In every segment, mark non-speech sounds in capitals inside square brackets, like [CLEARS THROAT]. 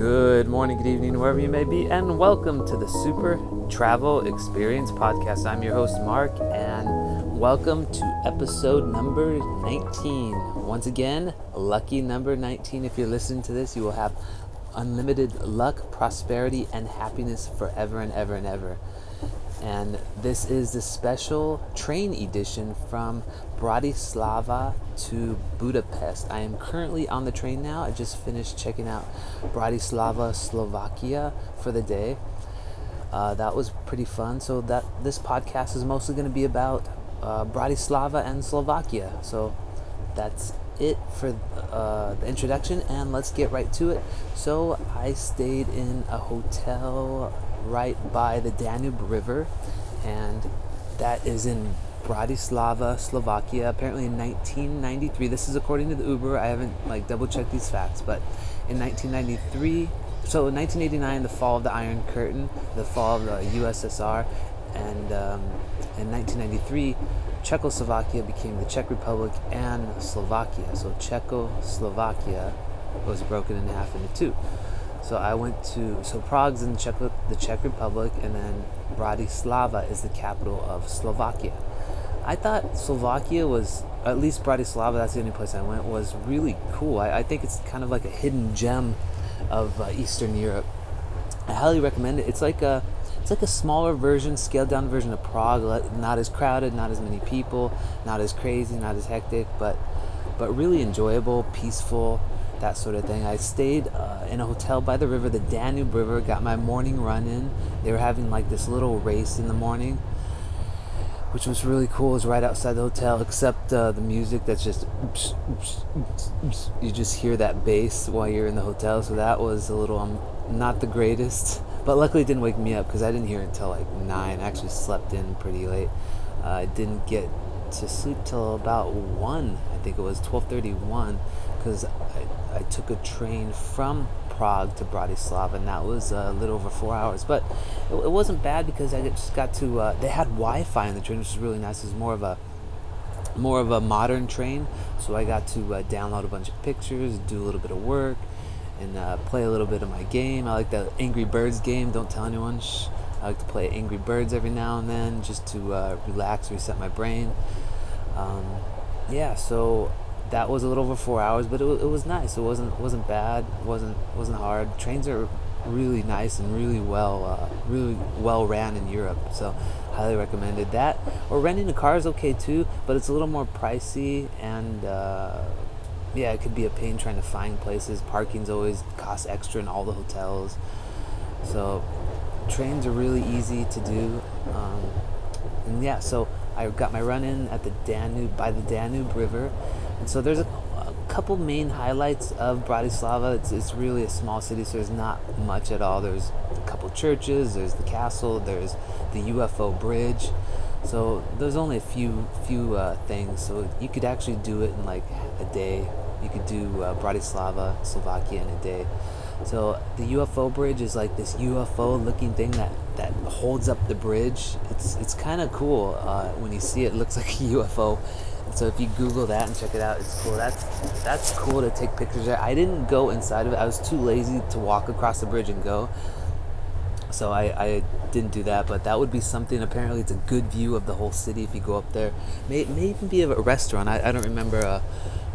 Good morning, good evening, wherever you may be, and welcome to the Super Travel Experience Podcast. I'm your host, Mark, and welcome to episode number 19. Once again, lucky number 19. If you're listening to this, you will have unlimited luck, prosperity, and happiness forever and ever and ever. And this is the special train edition from Bratislava to Budapest. I am currently on the train now. I just finished checking out Bratislava, Slovakia for the day. Uh, that was pretty fun. So that this podcast is mostly going to be about uh, Bratislava and Slovakia. So that's it for uh, the introduction, and let's get right to it. So I stayed in a hotel right by the Danube River, and that is in Bratislava, Slovakia. Apparently in 1993. This is according to the Uber. I haven't like double checked these facts, but in 1993. So in 1989, the fall of the Iron Curtain, the fall of the USSR, and um, in 1993, Czechoslovakia became the Czech Republic and Slovakia. So Czechoslovakia was broken in half into two. So I went to so Prague's in Czech, the Czech Republic, and then Bratislava is the capital of Slovakia. I thought Slovakia was at least Bratislava. That's the only place I went. Was really cool. I, I think it's kind of like a hidden gem of uh, Eastern Europe. I highly recommend it. It's like a it's like a smaller version, scaled down version of Prague. Not as crowded, not as many people, not as crazy, not as hectic, but but really enjoyable, peaceful that sort of thing. I stayed uh, in a hotel by the river, the Danube River, got my morning run in. They were having like this little race in the morning, which was really cool. It was right outside the hotel, except uh, the music that's just you just hear that bass while you're in the hotel. So that was a little um, not the greatest, [LAUGHS] but luckily it didn't wake me up because I didn't hear it until like nine. I actually slept in pretty late. Uh, I didn't get to sleep till about one. I think it was twelve thirty one because I, I took a train from Prague to Bratislava, and that was a little over four hours. But it, it wasn't bad because I just got to. Uh, they had Wi-Fi in the train, which was really nice. It was more of a more of a modern train, so I got to uh, download a bunch of pictures, do a little bit of work, and uh, play a little bit of my game. I like the Angry Birds game. Don't tell anyone. Shh. I like to play Angry Birds every now and then, just to uh, relax, reset my brain. Um, yeah, so that was a little over four hours, but it, it was nice. It wasn't wasn't bad. wasn't wasn't hard. Trains are really nice and really well uh, really well ran in Europe. So highly recommended that. Or renting a car is okay too, but it's a little more pricey and. Uh, yeah, it could be a pain trying to find places. Parking's always costs extra in all the hotels. So trains are really easy to do. Um, and yeah, so I got my run in at the Danube by the Danube River, and so there's a, a couple main highlights of Bratislava. It's, it's really a small city, so there's not much at all. There's a couple churches, there's the castle, there's the UFO bridge. So there's only a few few uh, things. So you could actually do it in like a day. You could do uh, Bratislava, Slovakia in a day. So the UFO bridge is like this UFO looking thing that, that holds up the bridge. It's it's kind of cool uh, when you see it. It looks [LAUGHS] like a UFO. So if you Google that and check it out, it's cool. That's that's cool to take pictures there. I didn't go inside of it. I was too lazy to walk across the bridge and go. So I, I didn't do that, but that would be something. Apparently, it's a good view of the whole city if you go up there. May, may even be a restaurant. I, I don't remember. Uh,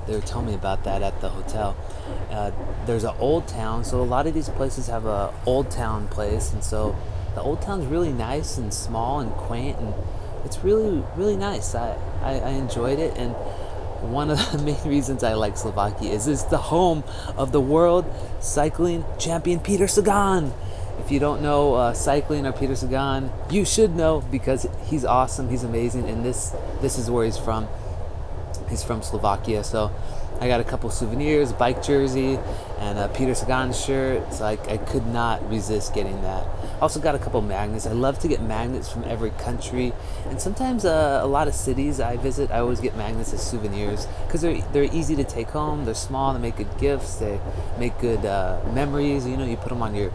they were telling me about that at the hotel. Uh, there's an old town, so a lot of these places have a old town place, and so the old town's really nice and small and quaint, and it's really really nice. I, I, I enjoyed it, and one of [LAUGHS] the main reasons I like Slovakia is it's the home of the world cycling champion Peter Sagan. If you don't know uh, cycling or Peter Sagan, you should know because he's awesome, he's amazing, and this this is where he's from. He's from Slovakia, so I got a couple souvenirs, bike jersey, and a Peter Sagan shirt. So I, I could not resist getting that. Also got a couple magnets. I love to get magnets from every country, and sometimes uh, a lot of cities I visit, I always get magnets as souvenirs because they're they're easy to take home. They're small. They make good gifts. They make good uh, memories. You know, you put them on your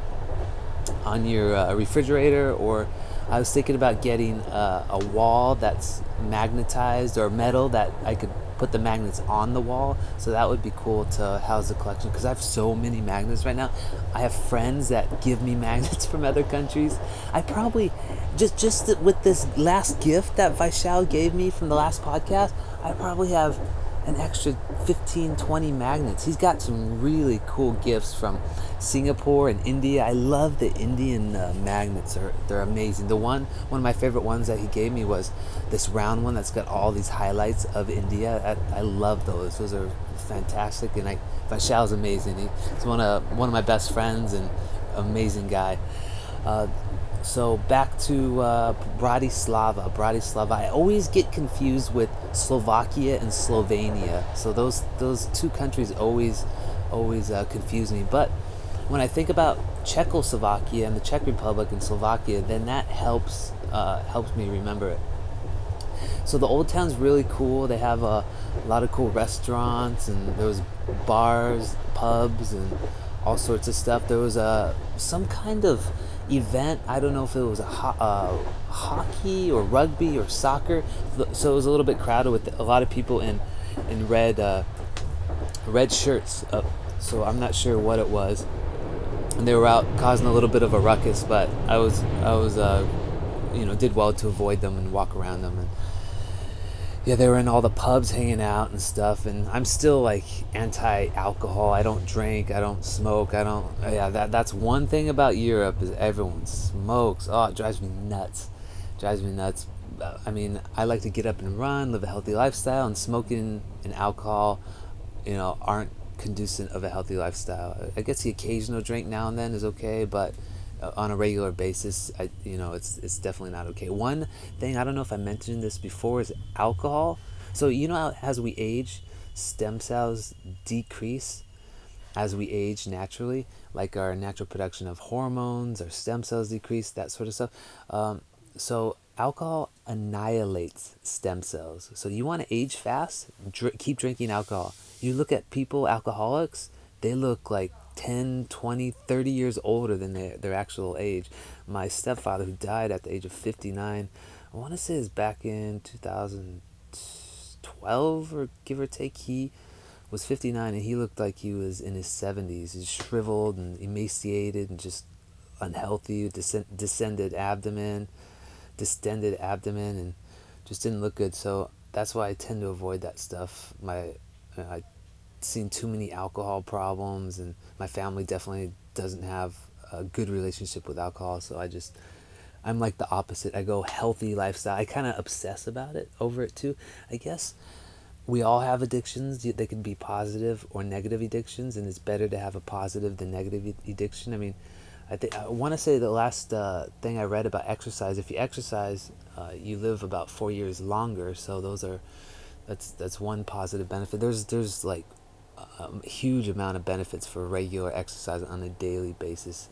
on your uh, refrigerator or I was thinking about getting uh, a wall that's magnetized or metal that I could put the magnets on the wall. So that would be cool to house the collection because I have so many magnets right now. I have friends that give me [LAUGHS] magnets from other countries. I probably just just with this last gift that Vaishal gave me from the last podcast, I probably have an extra 15 20 magnets. He's got some really cool gifts from singapore and india. I love the indian uh, magnets. They're, they're amazing. The one one of my favorite ones that he gave me was this round one that's got all these highlights of india. I, I love those. Those are fantastic and i Vaishal's amazing. He, he's one of one of my best friends and amazing guy. Uh, so back to uh, Bratislava. Bratislava. I always get confused with Slovakia and Slovenia. So those those two countries always always uh, confuse me. But when I think about Czechoslovakia and the Czech Republic and Slovakia, then that helps uh, helps me remember it. So the old town's really cool. They have a, a lot of cool restaurants and there was bars, pubs, and all sorts of stuff. There was a some kind of event. I don't know if it was a ho- uh, hockey or rugby or soccer. So it was a little bit crowded with a lot of people in in red uh, red shirts. Uh, so I'm not sure what it was. And they were out causing a little bit of a ruckus, but I was I was uh, you know did well to avoid them and walk around them and yeah, they were in all the pubs hanging out and stuff. And I'm still like anti-alcohol. I don't drink. I don't smoke. I don't. Yeah, that that's one thing about Europe is everyone smokes. Oh, it drives me nuts. Drives me nuts. I mean, I like to get up and run, live a healthy lifestyle, and smoking and alcohol, you know, aren't conducive of a healthy lifestyle. I guess the occasional drink now and then is okay, but on a regular basis, I, you know, it's it's definitely not okay. One thing I don't know if I mentioned this before is alcohol. So you know as we age, stem cells decrease as we age naturally, like our natural production of hormones, our stem cells decrease, that sort of stuff. Um, so alcohol annihilates stem cells. So you want to age fast, dr- keep drinking alcohol. You look at people, alcoholics, they look like 10, 20, 30 years older than their, their actual age. My stepfather, who died at the age of 59, I want to say is back in 2012 or give or take, he was 59 and he looked like he was in his 70s. He's shriveled and emaciated and just unhealthy, descended abdomen, distended abdomen, and just didn't look good. So that's why I tend to avoid that stuff. My uh, I seen too many alcohol problems, and my family definitely doesn't have a good relationship with alcohol. So I just, I'm like the opposite. I go healthy lifestyle. I kind of obsess about it, over it too. I guess we all have addictions. They can be positive or negative addictions, and it's better to have a positive than negative addiction. I mean, I think I want to say the last uh, thing I read about exercise. If you exercise, uh, you live about four years longer. So those are that's that's one positive benefit. There's there's like a huge amount of benefits for regular exercise on a daily basis.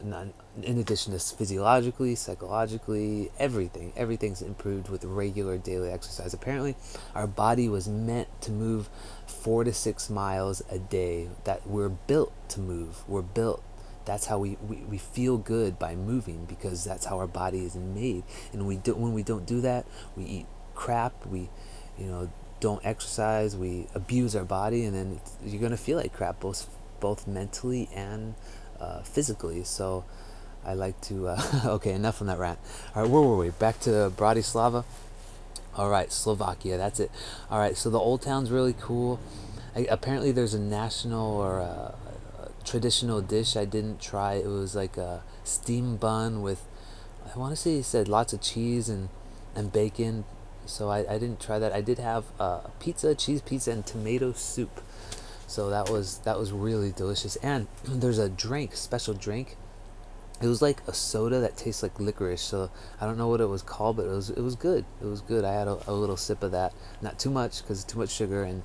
In addition to physiologically, psychologically, everything, everything's improved with regular daily exercise. Apparently, our body was meant to move four to six miles a day. That we're built to move. We're built that's how we, we, we feel good by moving because that's how our body is made and we do, when we don't do that we eat crap we you know don't exercise, we abuse our body, and then you're gonna feel like crap, both both mentally and uh, physically. So I like to. Uh, [LAUGHS] okay, enough on that rant. All right, where were we? Back to Bratislava. All right, Slovakia. That's it. All right, so the old town's really cool. I, apparently, there's a national or a, a traditional dish I didn't try. It was like a steam bun with, I want to say he said lots of cheese and and bacon, so I, I didn't try that. I did have uh, pizza, cheese pizza, and tomato soup. So that was that was really delicious. And [CLEARS THROAT] there's a drink, special drink. It was like a soda that tastes like licorice. So I don't know what it was called, but it was it was good. It was good. I had a, a little sip of that. Not too much because too much sugar and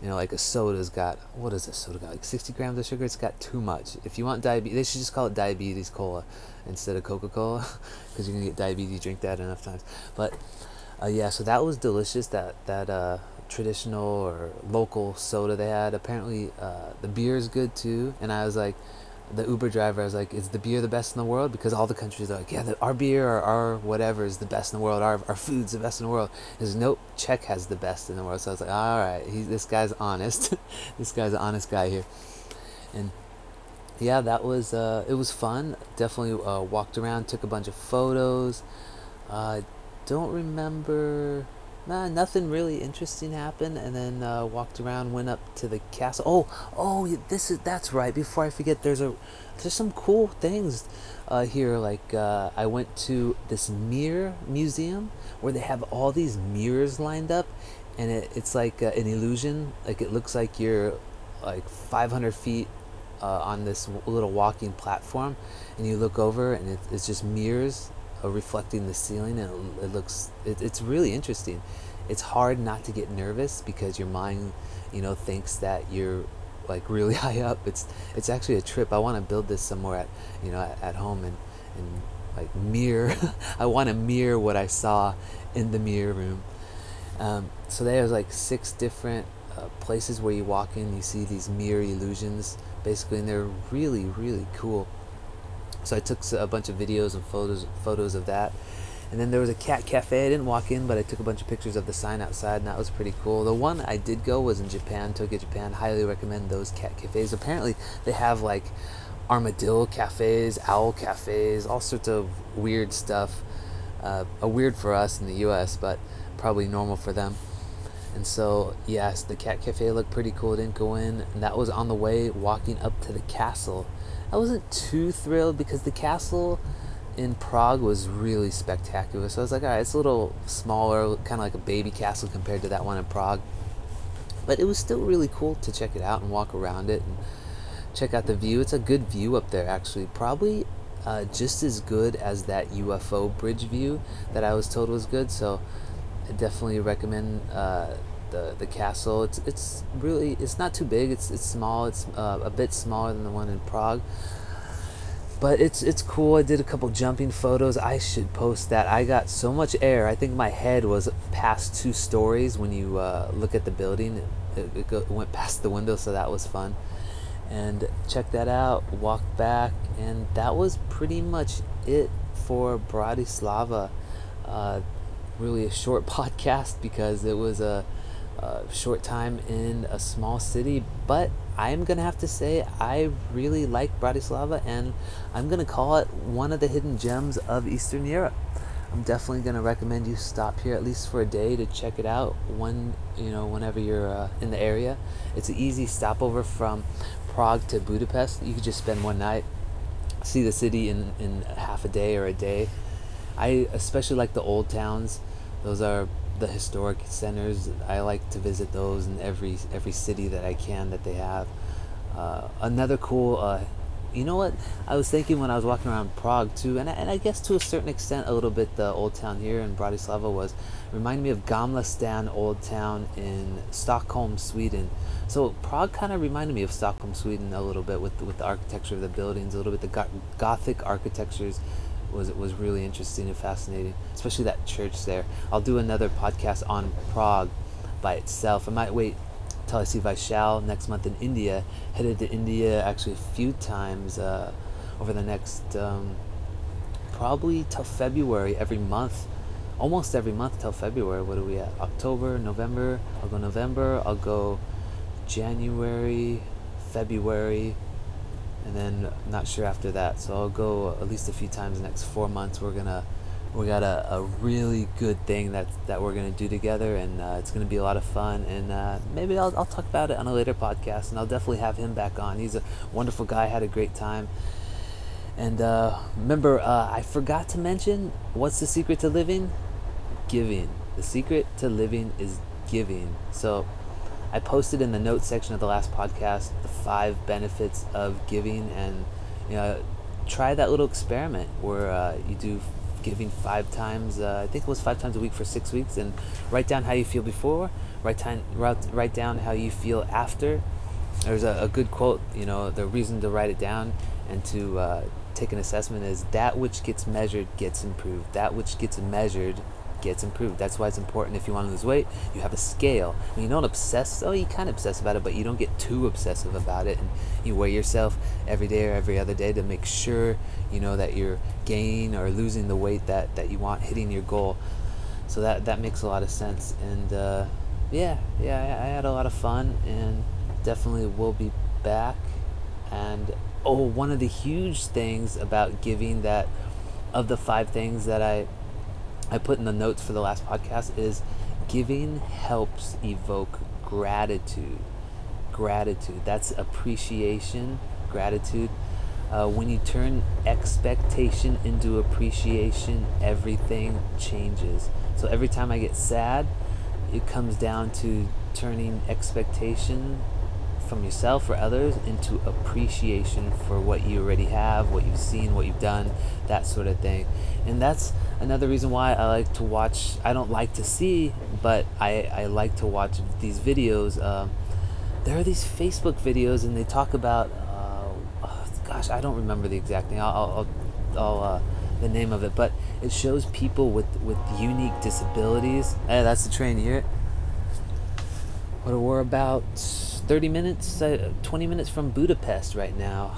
you know like a soda's got what is a soda got like 60 grams of sugar. It's got too much. If you want diabetes, they should just call it diabetes cola instead of Coca Cola because [LAUGHS] you're gonna get diabetes. Drink that enough times, but uh, yeah, so that was delicious. That that uh, traditional or local soda they had. Apparently, uh, the beer is good too. And I was like, the Uber driver, I was like, "Is the beer the best in the world?" Because all the countries are like, "Yeah, the, our beer or our whatever is the best in the world. Our our food's the best in the world." He's nope, Czech has the best in the world. So I was like, "All right, this guy's honest. [LAUGHS] this guy's an honest guy here." And yeah, that was uh, it was fun. Definitely uh, walked around, took a bunch of photos. Uh, don't remember nah, nothing really interesting happened. And then uh, walked around, went up to the castle. Oh, oh, this is that's right. Before I forget, there's a there's some cool things uh, here. Like uh, I went to this mirror museum where they have all these mirrors lined up, and it, it's like uh, an illusion. Like it looks like you're like 500 feet uh, on this little walking platform, and you look over, and it, it's just mirrors reflecting the ceiling, and it, looks it, it's really interesting. It's hard not to get nervous because your mind, you know, thinks that you're like really [LAUGHS] high up. It's it's actually a trip. I want to build this somewhere at you know at, at home and and like mirror. [LAUGHS] I want to mirror what I saw in the mirror room. Um, so there's like six different uh, places where you walk in. You see these mirror illusions basically, and they're really really cool. So I took a bunch of videos and photos photos of that. And then there was a cat cafe. I didn't walk in, but I took a bunch of pictures of the sign outside, and that was pretty cool. The one I did go was in Japan, Tokyo, Japan. Highly recommend those cat cafes. Apparently, they have like armadillo cafes, owl cafes, all sorts of weird stuff. Uh, a weird for us in the U.S., but probably normal for them. And so, yes, the cat cafe looked pretty cool. Didn't go in, and that was on the way walking up to the castle. I wasn't too thrilled because the castle in Prague was really spectacular. So I was like, all right, it's a little smaller, kind of like a baby castle compared to that one in Prague. But it was still really cool to check it out and walk around it and check out the view. It's a good view up there, actually. Probably uh, just as good as that UFO bridge view that I was told was good. So I definitely recommend uh, the the castle. It's it's really it's not too big. It's it's small. It's uh, a bit smaller than the one in Prague. But it's it's cool. I did a couple jumping photos. I should post that. I got so much air. I think my head was past two stories when you uh, look at the building. It, it, go, went past the window, so that was fun. And check that out. Walk back, and that was pretty much it for Bratislava. Uh, really a short [LAUGHS] podcast because it was a short time in a small city, but I'm gonna have to say I really like Bratislava, and I'm gonna call it one of the hidden gems of Eastern Europe. I'm definitely gonna recommend you stop here at least for a day to check it out. One, you know, whenever you're uh, in the area, it's an easy stopover from Prague to Budapest. You could just spend one night, see the city in in half a day or a day. I especially like the old towns. Those are the historic centers. I like to visit those in every every city that I can that they have. Uh, another cool, uh, you know what? I was thinking when I was walking around Prague too, and I, and I guess to a certain extent a little bit the old town here in Bratislava was reminded me of Gamla Stan Old Town in Stockholm, Sweden. So Prague kind of reminded me of Stockholm, Sweden a little bit with with the architecture of the buildings, a little bit the Gothic architectures was it was really interesting and fascinating, especially that church there. I'll do another podcast on Prague by itself. I might wait till I see Vaishal next month in India. Headed to India actually a few times uh, over the next um, probably till February every month, almost every month till February. What are we at? October, November. I'll go November. I'll go January, February and then not sure after that. So I'll go at least a few times next four months. We're gonna we got a, a really good thing that that we're gonna do together, and uh, it's gonna be a lot of fun. And uh, maybe I'll I'll talk about it on a later podcast, and I'll definitely have him back on. He's a wonderful guy. Had a great time. And uh, remember, uh, I forgot to mention what's the secret to living? Giving. The secret to living is giving. So I posted in the notes section of the last podcast the five benefits of giving, and you know, try that little experiment where uh, you do giving five times. Uh, I think it was five times a week for six weeks, and write down how you feel before. Write down write, write down how you feel after. There's a, a good quote. You know, the reason to write it down and to uh, take an assessment is that which gets measured gets improved. That which gets measured gets improved. That's why it's important if you want to lose weight, you have a scale. You don't obsess, oh, you kind of obsess about it, but you don't get too obsessive about it. And you weigh yourself every day or every other day to make sure, you know, that you're gaining or losing the weight that, that you want, hitting your goal. So that, that makes a lot of sense. And uh, yeah, yeah, I, I had a lot of fun and definitely will be back. And oh, one of the huge things about giving that of the five things that I I put in the notes for the last podcast is giving helps evoke gratitude. Gratitude. That's appreciation, gratitude. Uh, when you turn expectation into appreciation, everything changes. So every time I get sad, it comes down to turning expectation from yourself or others into appreciation for what you already have, what you've seen, what you've done, that sort of thing. And that's another reason why I like to watch, I don't like to see, but I, I like to watch these videos. Uh, there are these Facebook videos and they talk about, uh, oh, gosh, I don't remember the exact thing. I'll, I'll, I'll uh, the name of it, but it shows people with, with unique disabilities. Hey, that's the train, it? What we're about 30 minutes, uh, 20 minutes from Budapest right now.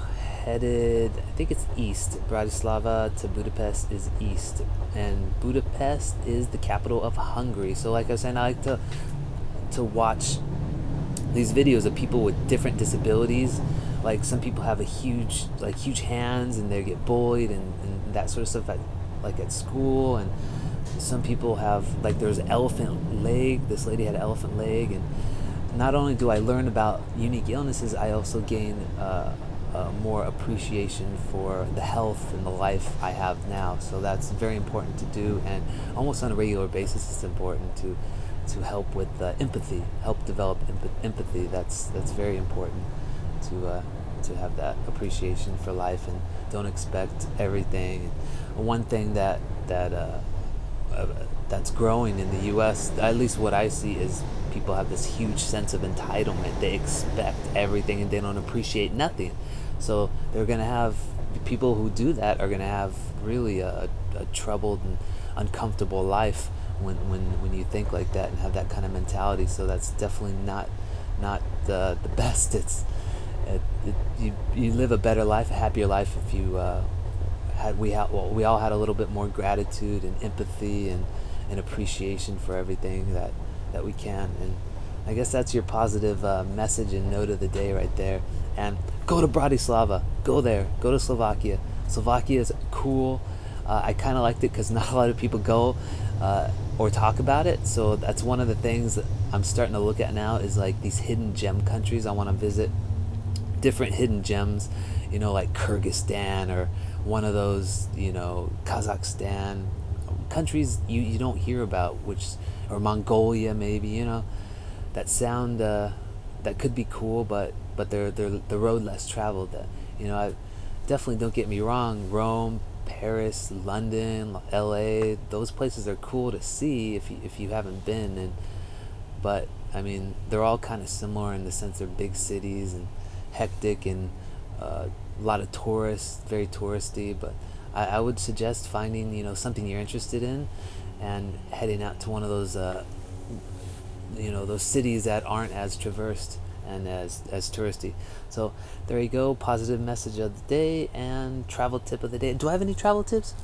Headed, I think it's east. Bratislava to Budapest is east. And Budapest is the capital of Hungary. So, like I was saying, I like to, to watch these videos of people with different disabilities. Like some people have a huge, like huge hands, and they get bullied and, and that sort of stuff, at, like at school. And some people have, like, there's elephant leg. This lady had an elephant leg, and not only do I learn about unique illnesses, I also gain uh, uh, more appreciation for the health and the life I have now. So that's very important to do, and almost on a regular basis, it's important to to help with uh, empathy, help develop emp- empathy. That's that's very important to uh, to have that appreciation for life and don't expect everything. One thing that that uh, uh, that's growing in the U.S. At least what I see is people have this huge sense of entitlement. They expect everything and they don't appreciate nothing. So they're gonna have people who do that are gonna have really a, a troubled and uncomfortable life when, when when you think like that and have that kind of mentality. So that's definitely not not the the best. [LAUGHS] It's it, it, you you live a better life, a happier life if you uh, had we had well, we all had a little bit more gratitude and empathy and, and appreciation for everything that that we can. And I guess that's your positive uh, message and note of the day right there. And go to Bratislava. Go there. Go to Slovakia. Slovakia is cool. Uh, I kind of liked it because [LAUGHS] not a lot of people go uh, or talk about it. So that's one of the things I'm starting to look at now is like these hidden gem countries I want to visit. Different hidden gems you know like Kyrgyzstan or one of those, you know, Kazakhstan countries you, you don't hear about, which or Mongolia maybe, you know, that sound uh, that could be cool, but but they're they're the road less traveled. That you know, I definitely don't get me wrong. Rome, Paris, London, L.A. Those places are cool to see if you, if you haven't been, and but I mean they're all kind of similar in the sense they're big cities and hectic and uh, a lot of tourists, very touristy. But I, I would suggest finding you know something you're interested in, and heading out to one of those uh, you know those cities that aren't as traversed and as as touristy. So there you go, positive message of the day and travel tip of the day. Do I have any travel tips?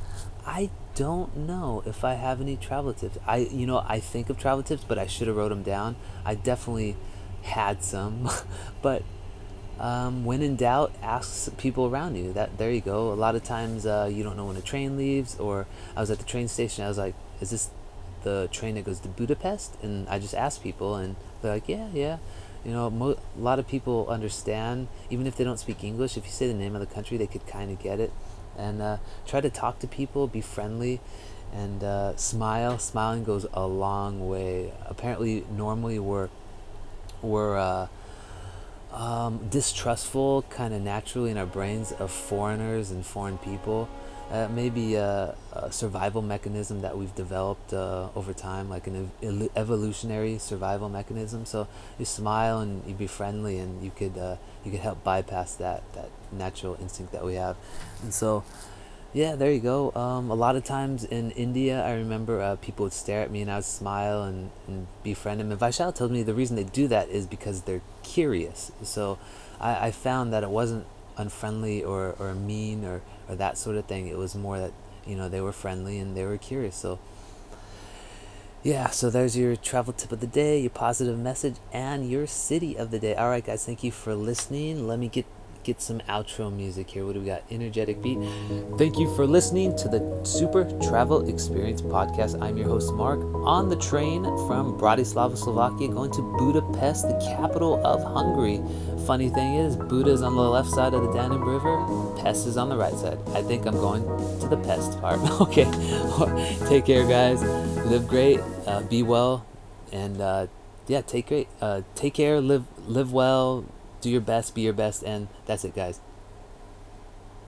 I don't know if I have any travel tips. I you know I think of travel tips, but I should have wrote them down. I definitely had some, [LAUGHS] but um, when in doubt, ask people around you. That there you go. A lot of times uh, you don't know when a train leaves. Or I was at the train station. I was like, "Is this the train that goes to Budapest?" And I just ask people, and they're like, "Yeah, yeah." You know, mo- a lot of people understand, even if they don't speak English. If you say the name of the country, they could kind of get it. And uh, try to talk to people, be friendly, and uh, smile. Smiling goes a long way. Apparently, normally we're we're uh, um, distrustful kind of naturally in our brains of foreigners and foreign people. Uh, maybe a, a, survival mechanism that we've developed uh, over time, like an ev- evolutionary survival mechanism. So you smile and you be friendly, and you could uh, you could help bypass that that natural instinct that we have. And so, Yeah, there you go. Um, a lot of times in India, I remember uh, people would stare at me and I would smile and, and befriend them. And Vaishal told me the reason they do that is because they're curious. So I, I found that it wasn't unfriendly or, or mean or, or that sort of thing. It was more that, you know, they were friendly and they were curious. So yeah, so there's your travel tip of the day, your positive message, and your city of the day. All right, guys, thank you for listening. Let me get get some outro music here. What do we got? Energetic beat. Thank you for listening to the Super Travel Experience podcast. I'm your host, Mark, on the train from Bratislava, Slovakia, going to Budapest, the capital of Hungary. Funny thing is, Buda is on the left side of the Danube River, Pest is on the right side. I think I'm going to the Pest part. [LAUGHS] okay, [LAUGHS] take care, guys. Live great, uh, be well, and uh, yeah, take great, uh, take care, live live well do your best, be your best, and that's it, guys.